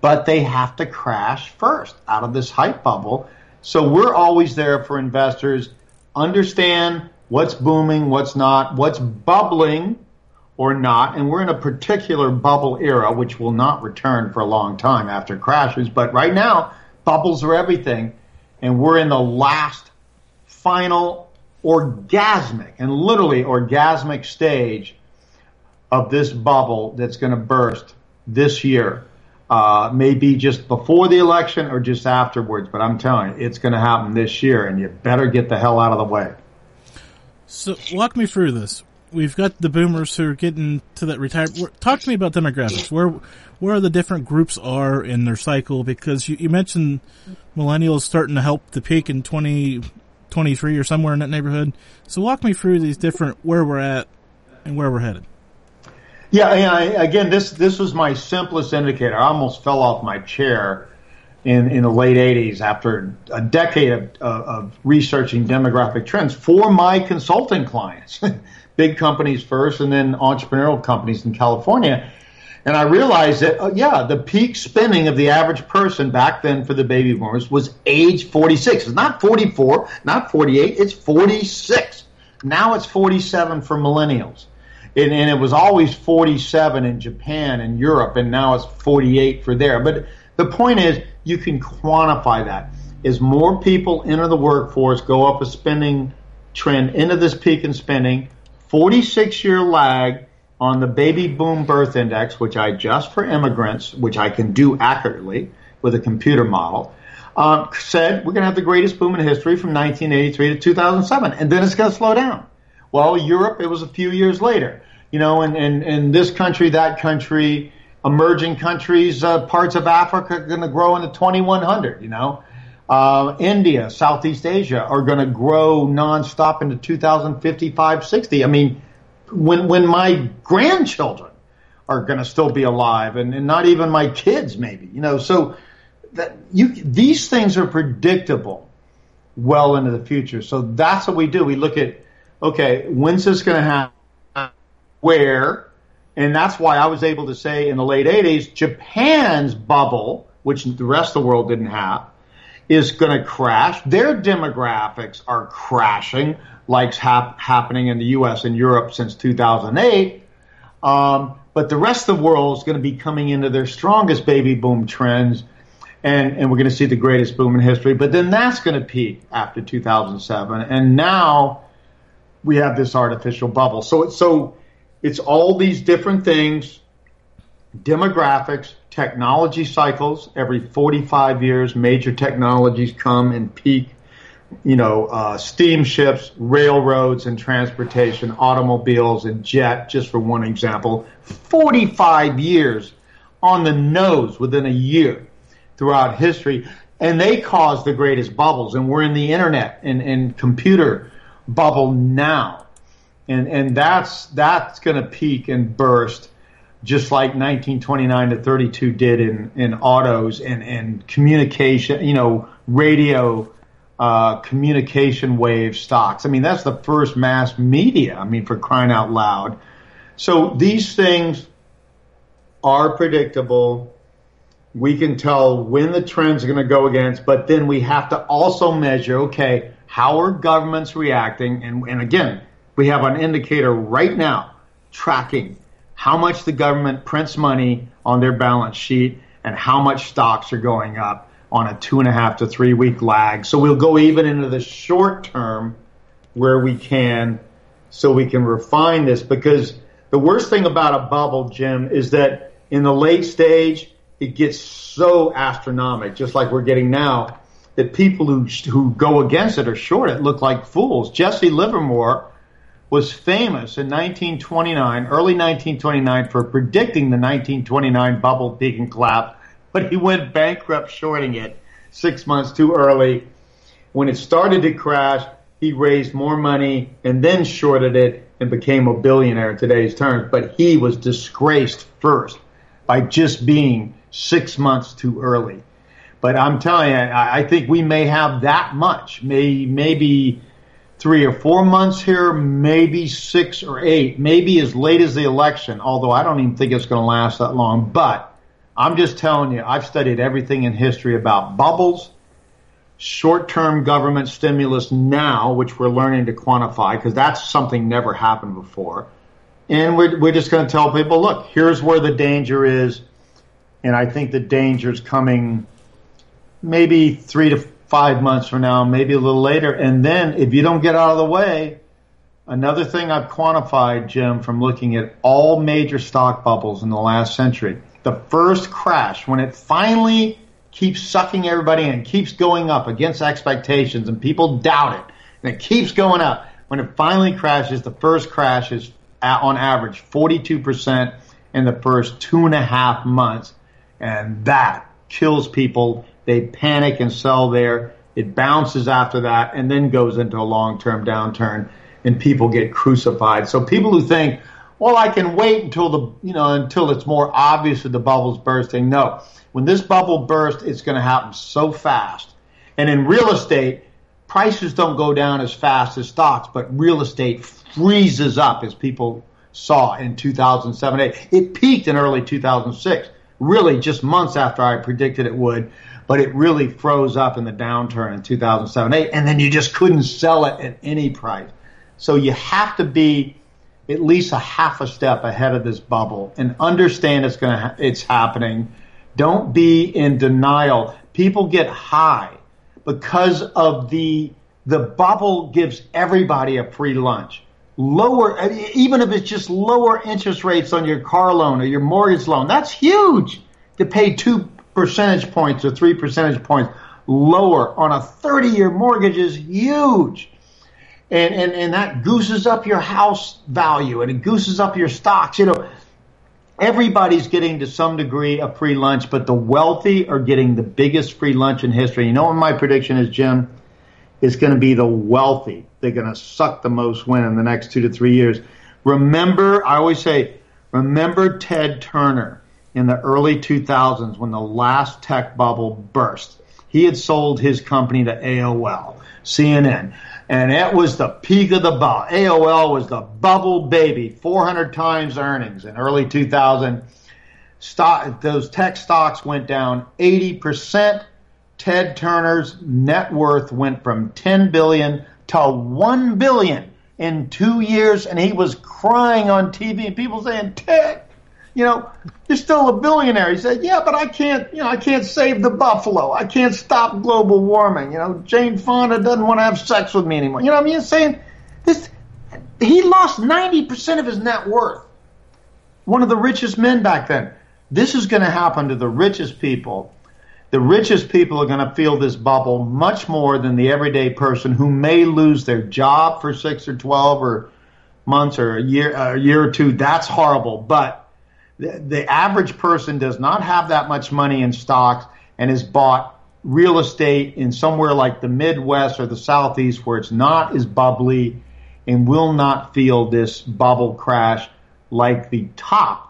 but they have to crash first out of this hype bubble. So we're always there for investors. Understand what's booming, what's not, what's bubbling, or not. And we're in a particular bubble era, which will not return for a long time after crashes. But right now, bubbles are everything. And we're in the last final orgasmic and literally orgasmic stage of this bubble that's going to burst this year. Uh, maybe just before the election or just afterwards, but I'm telling you, it's going to happen this year, and you better get the hell out of the way. So, walk me through this we've got the boomers who are getting to that retired. Talk to me about demographics. Where where the different groups are in their cycle? Because you, you mentioned millennials starting to help the peak in twenty twenty three or somewhere in that neighborhood. So walk me through these different where we're at and where we're headed. Yeah, yeah. Again, this this was my simplest indicator. I almost fell off my chair in in the late '80s after a decade of, of, of researching demographic trends for my consulting clients, big companies first, and then entrepreneurial companies in California. And I realized that, uh, yeah, the peak spending of the average person back then for the baby boomers was age 46. It's not 44, not 48, it's 46. Now it's 47 for millennials and, and, it was always 47 in Japan and Europe, and now it's 48 for there. But the point is, you can quantify that. As more people enter the workforce, go up a spending trend into this peak in spending, 46 year lag on the baby boom birth index, which I adjust for immigrants, which I can do accurately with a computer model. Um, said we're going to have the greatest boom in history from 1983 to 2007, and then it's going to slow down. Well, Europe, it was a few years later you know, and, and, and this country, that country, emerging countries, uh, parts of Africa are going to grow into 2100, you know. Uh, India, Southeast Asia are going to grow nonstop into 2055, 60. I mean, when, when my grandchildren are going to still be alive and, and not even my kids, maybe, you know, so that you, these things are predictable well into the future. So that's what we do. We look at, okay, when's this going to happen? where, and that's why I was able to say in the late 80s, Japan's bubble, which the rest of the world didn't have, is going to crash. Their demographics are crashing, like's hap- happening in the U.S. and Europe since 2008. Um, but the rest of the world is going to be coming into their strongest baby boom trends, and, and we're going to see the greatest boom in history. But then that's going to peak after 2007, and now we have this artificial bubble. So it's so it's all these different things, demographics, technology cycles. Every 45 years, major technologies come and peak. You know, uh, steamships, railroads and transportation, automobiles and jet, just for one example. 45 years on the nose within a year throughout history. And they caused the greatest bubbles. And we're in the internet and, and computer bubble now and and that's that's going to peak and burst just like 1929 to 32 did in in autos and and communication you know radio uh, communication wave stocks. I mean that's the first mass media i mean for crying out loud. So these things are predictable. We can tell when the trends are going to go against but then we have to also measure okay how are governments reacting? And and again we have an indicator right now tracking how much the government prints money on their balance sheet and how much stocks are going up on a two and a half to three week lag. So we'll go even into the short term where we can so we can refine this because the worst thing about a bubble, Jim, is that in the late stage, it gets so astronomical, just like we're getting now, that people who, who go against it or short it look like fools. Jesse Livermore was famous in 1929, early 1929, for predicting the 1929 bubble peak and collapse, but he went bankrupt shorting it six months too early. When it started to crash, he raised more money and then shorted it and became a billionaire in today's terms. But he was disgraced first by just being six months too early. But I'm telling you, I think we may have that much, may, maybe three or four months here, maybe six or eight, maybe as late as the election, although I don't even think it's going to last that long. But I'm just telling you, I've studied everything in history about bubbles, short term government stimulus now, which we're learning to quantify because that's something never happened before. And we're, we're just going to tell people, look, here's where the danger is. And I think the danger is coming maybe three to five months from now, maybe a little later. And then if you don't get out of the way, another thing I've quantified, Jim, from looking at all major stock bubbles in the last century, the first crash, when it finally keeps sucking everybody in, keeps going up against expectations and people doubt it, and it keeps going up. When it finally crashes, the first crash is on average 42% in the first two and a half months. And that kills people. They panic and sell there. It bounces after that and then goes into a long term downturn and people get crucified. So people who think, well, I can wait until the, you know, until it's more obvious that the bubble's bursting. No. When this bubble bursts, it's going to happen so fast. And in real estate, prices don't go down as fast as stocks, but real estate freezes up as people saw in 2007 8. It peaked in early 2006, really just months after I predicted it would, but it really froze up in the downturn in 2007 8, and then you just couldn't sell it at any price. So you have to be at least a half a step ahead of this bubble and understand it's going to ha- it's happening. Don't be in denial. People get high because of the the bubble gives everybody a free lunch. Lower uh, even if it's just lower interest rates on your car loan or your mortgage loan. That's huge. To pay 2 percentage points or 3 percentage points lower on a 30 year mortgage is huge and, and, and that gooses up your house value and it gooses up your stocks. You know, everybody's getting to some degree a free lunch, but the wealthy are getting the biggest free lunch in history. You know what my prediction is, Jim? It's going to be the wealthy. They're going to suck the most win in the next two to three years. Remember, I always say, remember Ted Turner in the early 2000s when the last tech bubble burst. He had sold his company to AOL, CNN and it was the peak of the bubble. AOL was the bubble baby, 400 times earnings in early 2000. Stock, those tech stocks went down 80%. Ted Turner's net worth went from 10 billion to 1 billion in two years, and he was crying on TV, and people saying, Ted, you know, you're still a billionaire. He said, yeah, but I can't, you know, I can't save the buffalo. I can't stop global warming. You know, Jane Fonda doesn't want to have sex with me anymore. You know what I mean? saying this, he lost 90% of his net worth. One of the richest men back then. This is going to happen to the richest people. The richest people are going to feel this bubble much more than the everyday person who may lose their job for six or 12 or months or a year, a year or two. That's horrible. But the, average person does not have that much money in stocks and has bought real estate in somewhere like the Midwest or the Southeast where it's not as bubbly and will not feel this bubble crash like the top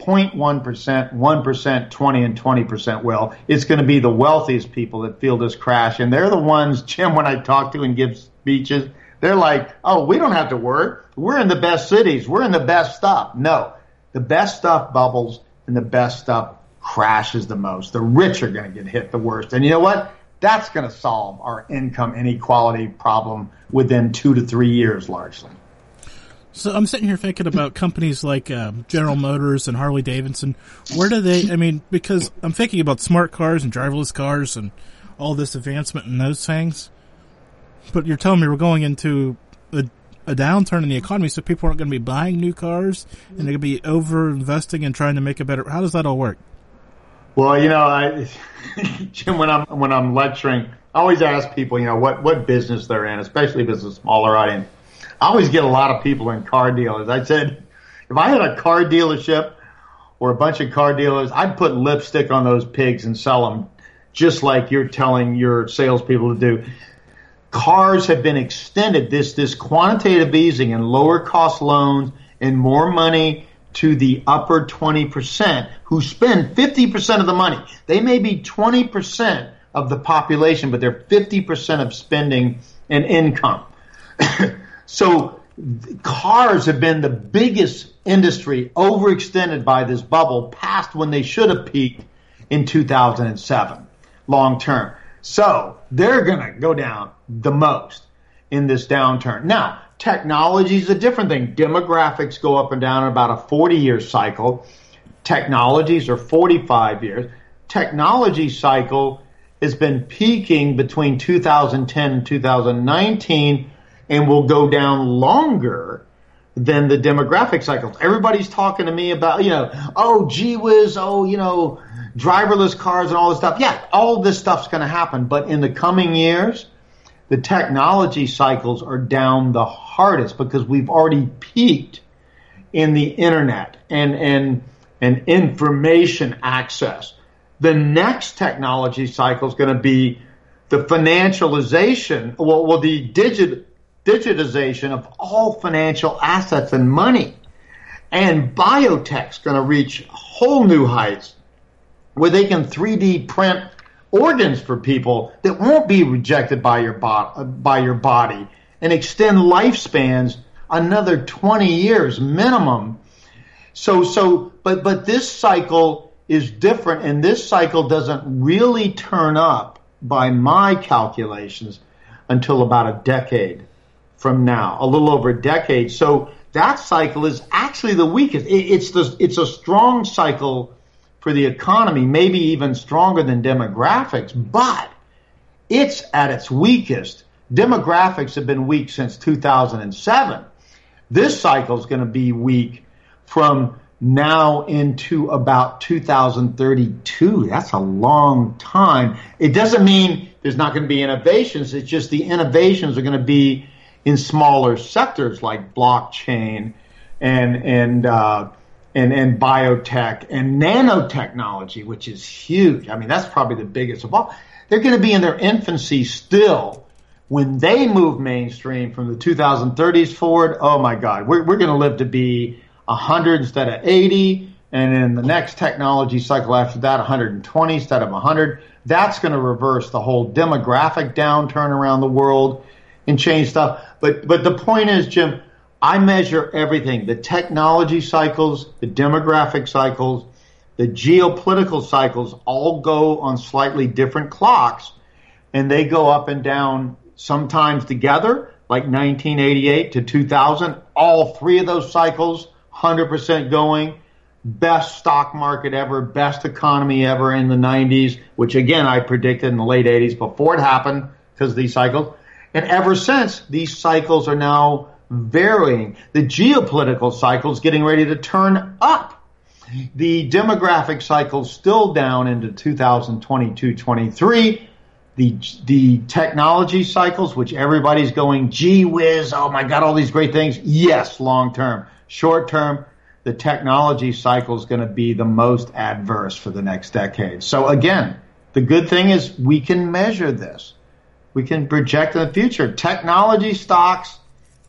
0.1%, 1%, 20 and 20% will. It's going to be the wealthiest people that feel this crash. And they're the ones, Jim, when I talk to and give speeches, they're like, oh, we don't have to worry. We're in the best cities. We're in the best stuff. No, the best stuff bubbles and the best stuff crashes the most. The rich are going to get hit the worst. And you know what? That's going to solve our income inequality problem within two to three years, largely. So I'm sitting here thinking about companies like um, General Motors and Harley Davidson. Where do they? I mean, because I'm thinking about smart cars and driverless cars and all this advancement and those things. But you're telling me we're going into a downturn in the economy, so people aren't going to be buying new cars and they're going to be over investing and trying to make a better. How does that all work? Well, you know, I, Jim, when I'm when I'm lecturing, I always ask people, you know, what what business they're in, especially if it's a smaller audience. I always get a lot of people in car dealers. I said, if I had a car dealership or a bunch of car dealers, I'd put lipstick on those pigs and sell them just like you're telling your salespeople to do cars have been extended. This this quantitative easing and lower cost loans and more money to the upper 20% who spend 50% of the money. They may be 20% of the population, but they're 50% of spending and income. so cars have been the biggest industry overextended by this bubble past when they should have peaked in 2007 long term. So they're going to go down the most in this downturn. Now, technology is a different thing. Demographics go up and down in about a 40 year cycle. Technologies are 45 years. Technology cycle has been peaking between 2010 and 2019 and will go down longer than the demographic cycles. Everybody's talking to me about, you know, oh, gee whiz, oh, you know, driverless cars and all this stuff. Yeah, all this stuff's going to happen. But in the coming years, the technology cycles are down the hardest because we've already peaked in the internet and, and, and information access. The next technology cycle is going to be the financialization, well, well the digit, digitization of all financial assets and money. And biotech's going to reach whole new heights where they can 3D print organs for people that won't be rejected by your, bo- by your body and extend lifespans another 20 years minimum. So, so, but, but this cycle is different and this cycle doesn't really turn up by my calculations until about a decade from now, a little over a decade. So that cycle is actually the weakest. It's the, it's a strong cycle for the economy, maybe even stronger than demographics, but it's at its weakest. Demographics have been weak since 2007. This cycle is going to be weak from now into about 2032. That's a long time. It doesn't mean there's not going to be innovations. It's just the innovations are going to be in smaller sectors like blockchain and and uh, and and biotech and nanotechnology, which is huge. I mean, that's probably the biggest of all. They're going to be in their infancy still when they move mainstream from the 2030s forward. Oh my God, we're we're going to live to be 100 instead of 80, and in the next technology cycle after that, 120 instead of 100. That's going to reverse the whole demographic downturn around the world and change stuff. But but the point is, Jim, I measure everything: the technology cycles, the demographic cycles, the geopolitical cycles. All go on slightly different clocks, and they go up and down sometimes together, like 1988 to 2000. All three of those cycles 100% going. Best stock market ever, best economy ever in the 90s, which again I predicted in the late 80s before it happened because of these cycles. And ever since, these cycles are now varying. The geopolitical cycle is getting ready to turn up. The demographic cycle still down into 2022 23. The, the technology cycles, which everybody's going, gee whiz, oh my God, all these great things. Yes, long term. Short term, the technology cycle is going to be the most adverse for the next decade. So again, the good thing is we can measure this. We can project in the future. Technology stocks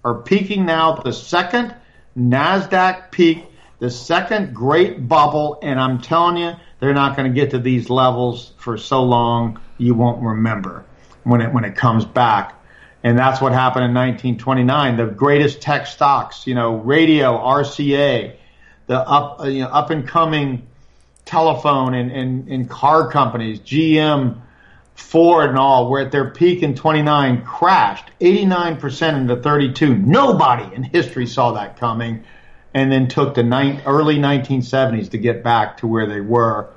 are peaking now. The second NASDAQ peak, the second great bubble, and I'm telling you, they're not going to get to these levels for so long you won't remember when it when it comes back. And that's what happened in 1929. The greatest tech stocks, you know, radio, RCA, the up, you know, up and coming telephone and, and, and car companies, GM, Ford and all were at their peak in 29, crashed 89% into 32. Nobody in history saw that coming and then took the ni- early 1970s to get back to where they were.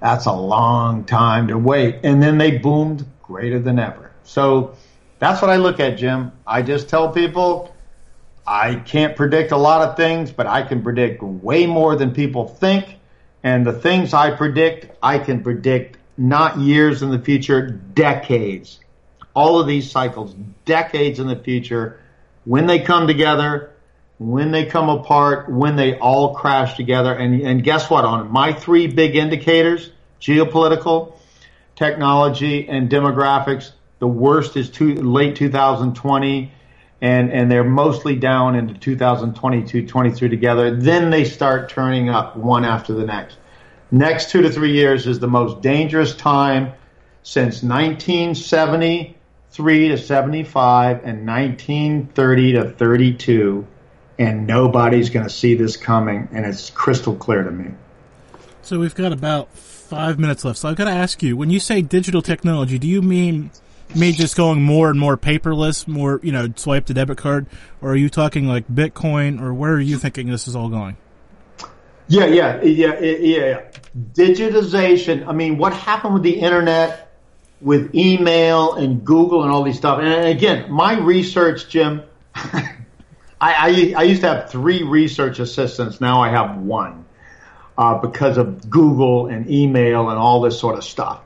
That's a long time to wait. And then they boomed greater than ever. So, that's what I look at, Jim. I just tell people I can't predict a lot of things, but I can predict way more than people think. And the things I predict, I can predict not years in the future, decades. All of these cycles, decades in the future, when they come together, when they come apart, when they all crash together. And, and guess what? On my three big indicators, geopolitical, technology, and demographics, the worst is late 2020, and, and they're mostly down into 2022, 23 together. Then they start turning up one after the next. Next two to three years is the most dangerous time since 1973 to 75 and 1930 to 32. And nobody's going to see this coming, and it's crystal clear to me. So we've got about five minutes left. So I've got to ask you: when you say digital technology, do you mean me just going more and more paperless, more, you know, swipe the debit card? Or are you talking like Bitcoin, or where are you thinking this is all going? Yeah, yeah, yeah, yeah. Digitization. I mean, what happened with the internet, with email and Google and all these stuff? And again, my research, Jim, I, I, I, used to have three research assistants. Now I have one uh, because of Google and email and all this sort of stuff.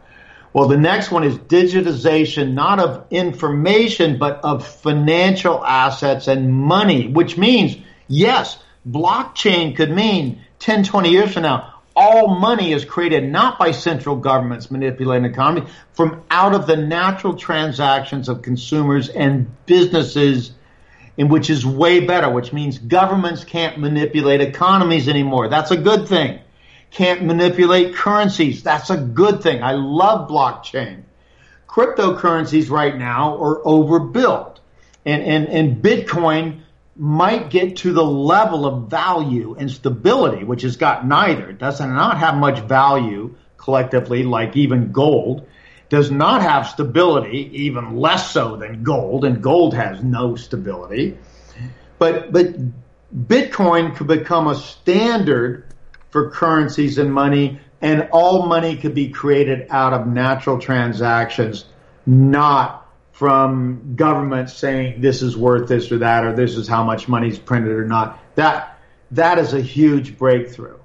Well, the next one is digitization, not of information, but of financial assets and money, which means, yes, blockchain could mean 10, 20 years from now, all money is created not by central governments manipulating the economy, from out of the natural transactions of consumers and businesses, in which is way better, which means governments can't manipulate economies anymore. That's a good thing. Can't manipulate currencies. That's a good thing. I love blockchain. Cryptocurrencies right now are overbuilt. And, and, and Bitcoin might get to the level of value and stability, which has got neither. It does not have much value collectively, like even gold. Does not have stability, even less so than gold, and gold has no stability. But but Bitcoin could become a standard for currencies and money, and all money could be created out of natural transactions, not from government saying this is worth this or that or this is how much money is printed or not. That that is a huge breakthrough,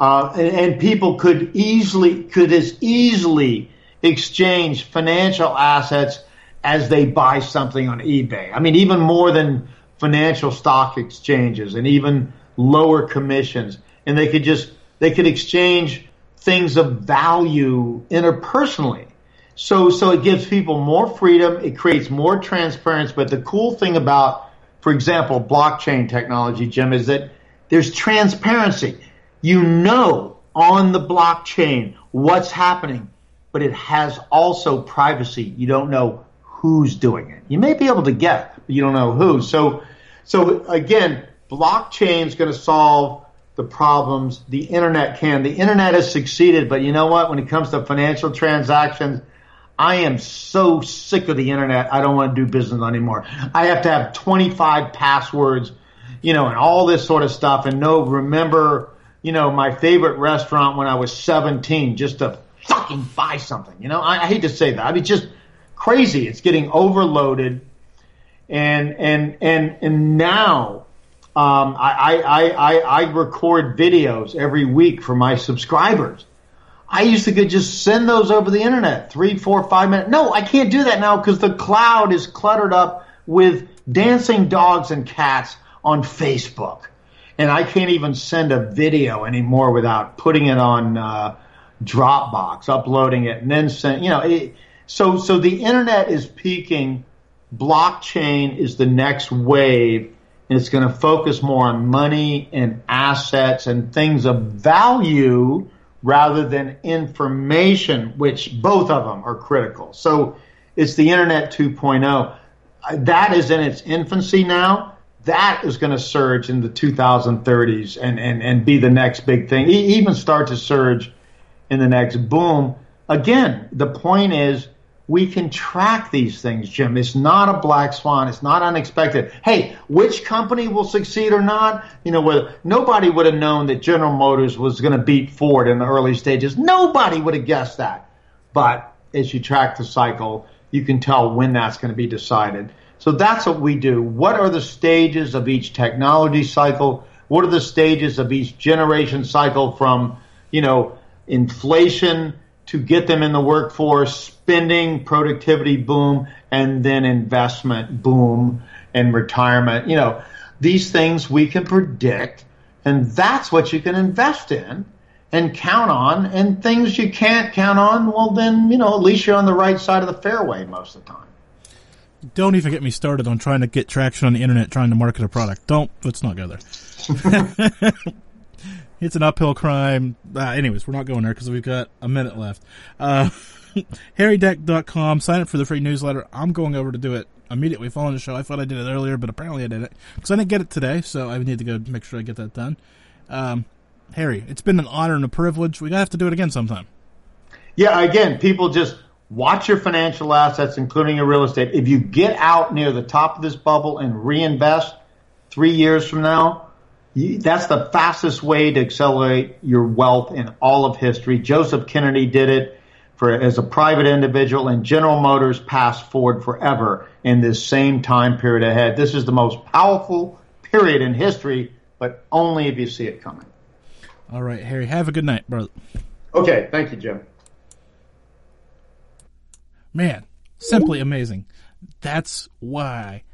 uh, and, and people could easily could as easily exchange financial assets as they buy something on eBay. I mean, even more than financial stock exchanges and even lower commissions. And they could just, they could exchange things of value interpersonally. So, so it gives people more freedom. It creates more transparency. But the cool thing about, for example, blockchain technology, Jim, is that there's transparency. You know on the blockchain what's happening, but it has also privacy. You don't know who's doing it. You may be able to get, but you don't know who. So, so again, blockchain is going to solve the problems the internet can. The internet has succeeded, but you know what? When it comes to financial transactions, I am so sick of the internet. I don't want to do business anymore. I have to have 25 passwords, you know, and all this sort of stuff and no, remember, you know, my favorite restaurant when I was 17 just to fucking buy something. You know, I, I hate to say that. I mean, just crazy. It's getting overloaded. And, and, and, and now, um, I, I, I, I record videos every week for my subscribers I used to could just send those over the internet, three, four, five minutes. No, I can't do that now because the cloud is cluttered up with dancing dogs and cats on Facebook. And I can't even send a video anymore without putting it on uh, Dropbox, uploading it, and then send. You know, it, so so the internet is peaking. Blockchain is the next wave, and it's going to focus more on money and assets and things of value rather than information, which both of them are critical. So it's the Internet 2.0. That is in its infancy now. That is going to surge in the 2030s and, and, and be the next big thing, even start to surge in the next boom. Again, the point is we can track these things, Jim. It's not a black swan. It's not unexpected. Hey, which company will succeed or not? You know, where nobody would have known that General Motors was going to beat Ford in the early stages. Nobody would have guessed that. But as you track the cycle, you can tell when that's going to be decided. So that's what we do. What are the stages of each technology cycle? What are the stages of each generation cycle from, you know, inflation to get them in the workforce, spending, productivity boom, and then investment boom and retirement. You know, these things we can predict, and that's what you can invest in and count on. And things you can't count on, well, then, you know, at least you're on the right side of the fairway most of the time. Don't even get me started on trying to get traction on the internet trying to market a product. Don't, let's not go there. it's an uphill crime. Uh, anyways, we're not going there because we've got a minute left. Uh, HarryDent.com. Sign up for the free newsletter. I'm going over to do it immediately following the show. I thought I did it earlier, but apparently I did it because I didn't get it today, so I need to go make sure I get that done. Um, Harry, it's been an honor and a privilege. We have to do it again sometime. Yeah, again, people just watch your financial assets, including your real estate. If you get out near the top of this bubble and reinvest three years from now, that's the fastest way to accelerate your wealth in all of history. Joseph Kennedy did it for as a private individual, and General Motors passed Ford forever in this same time period ahead. This is the most powerful period in history, but only if you see it coming. All right, Harry. Have a good night, brother. Okay, thank you, Jim. Man, simply amazing. That's why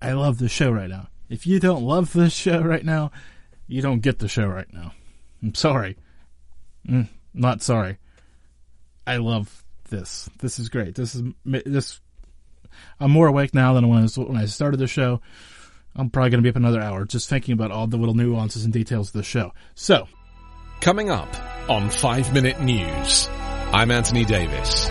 I love the show right now if you don't love this show right now, you don't get the show right now. I'm sorry. Mm, not sorry. I love this. This is great. This is this. I'm more awake now than when I, when I started the show. I'm probably going to be up another hour just thinking about all the little nuances and details of the show. So, coming up on Five Minute News, I'm Anthony Davis.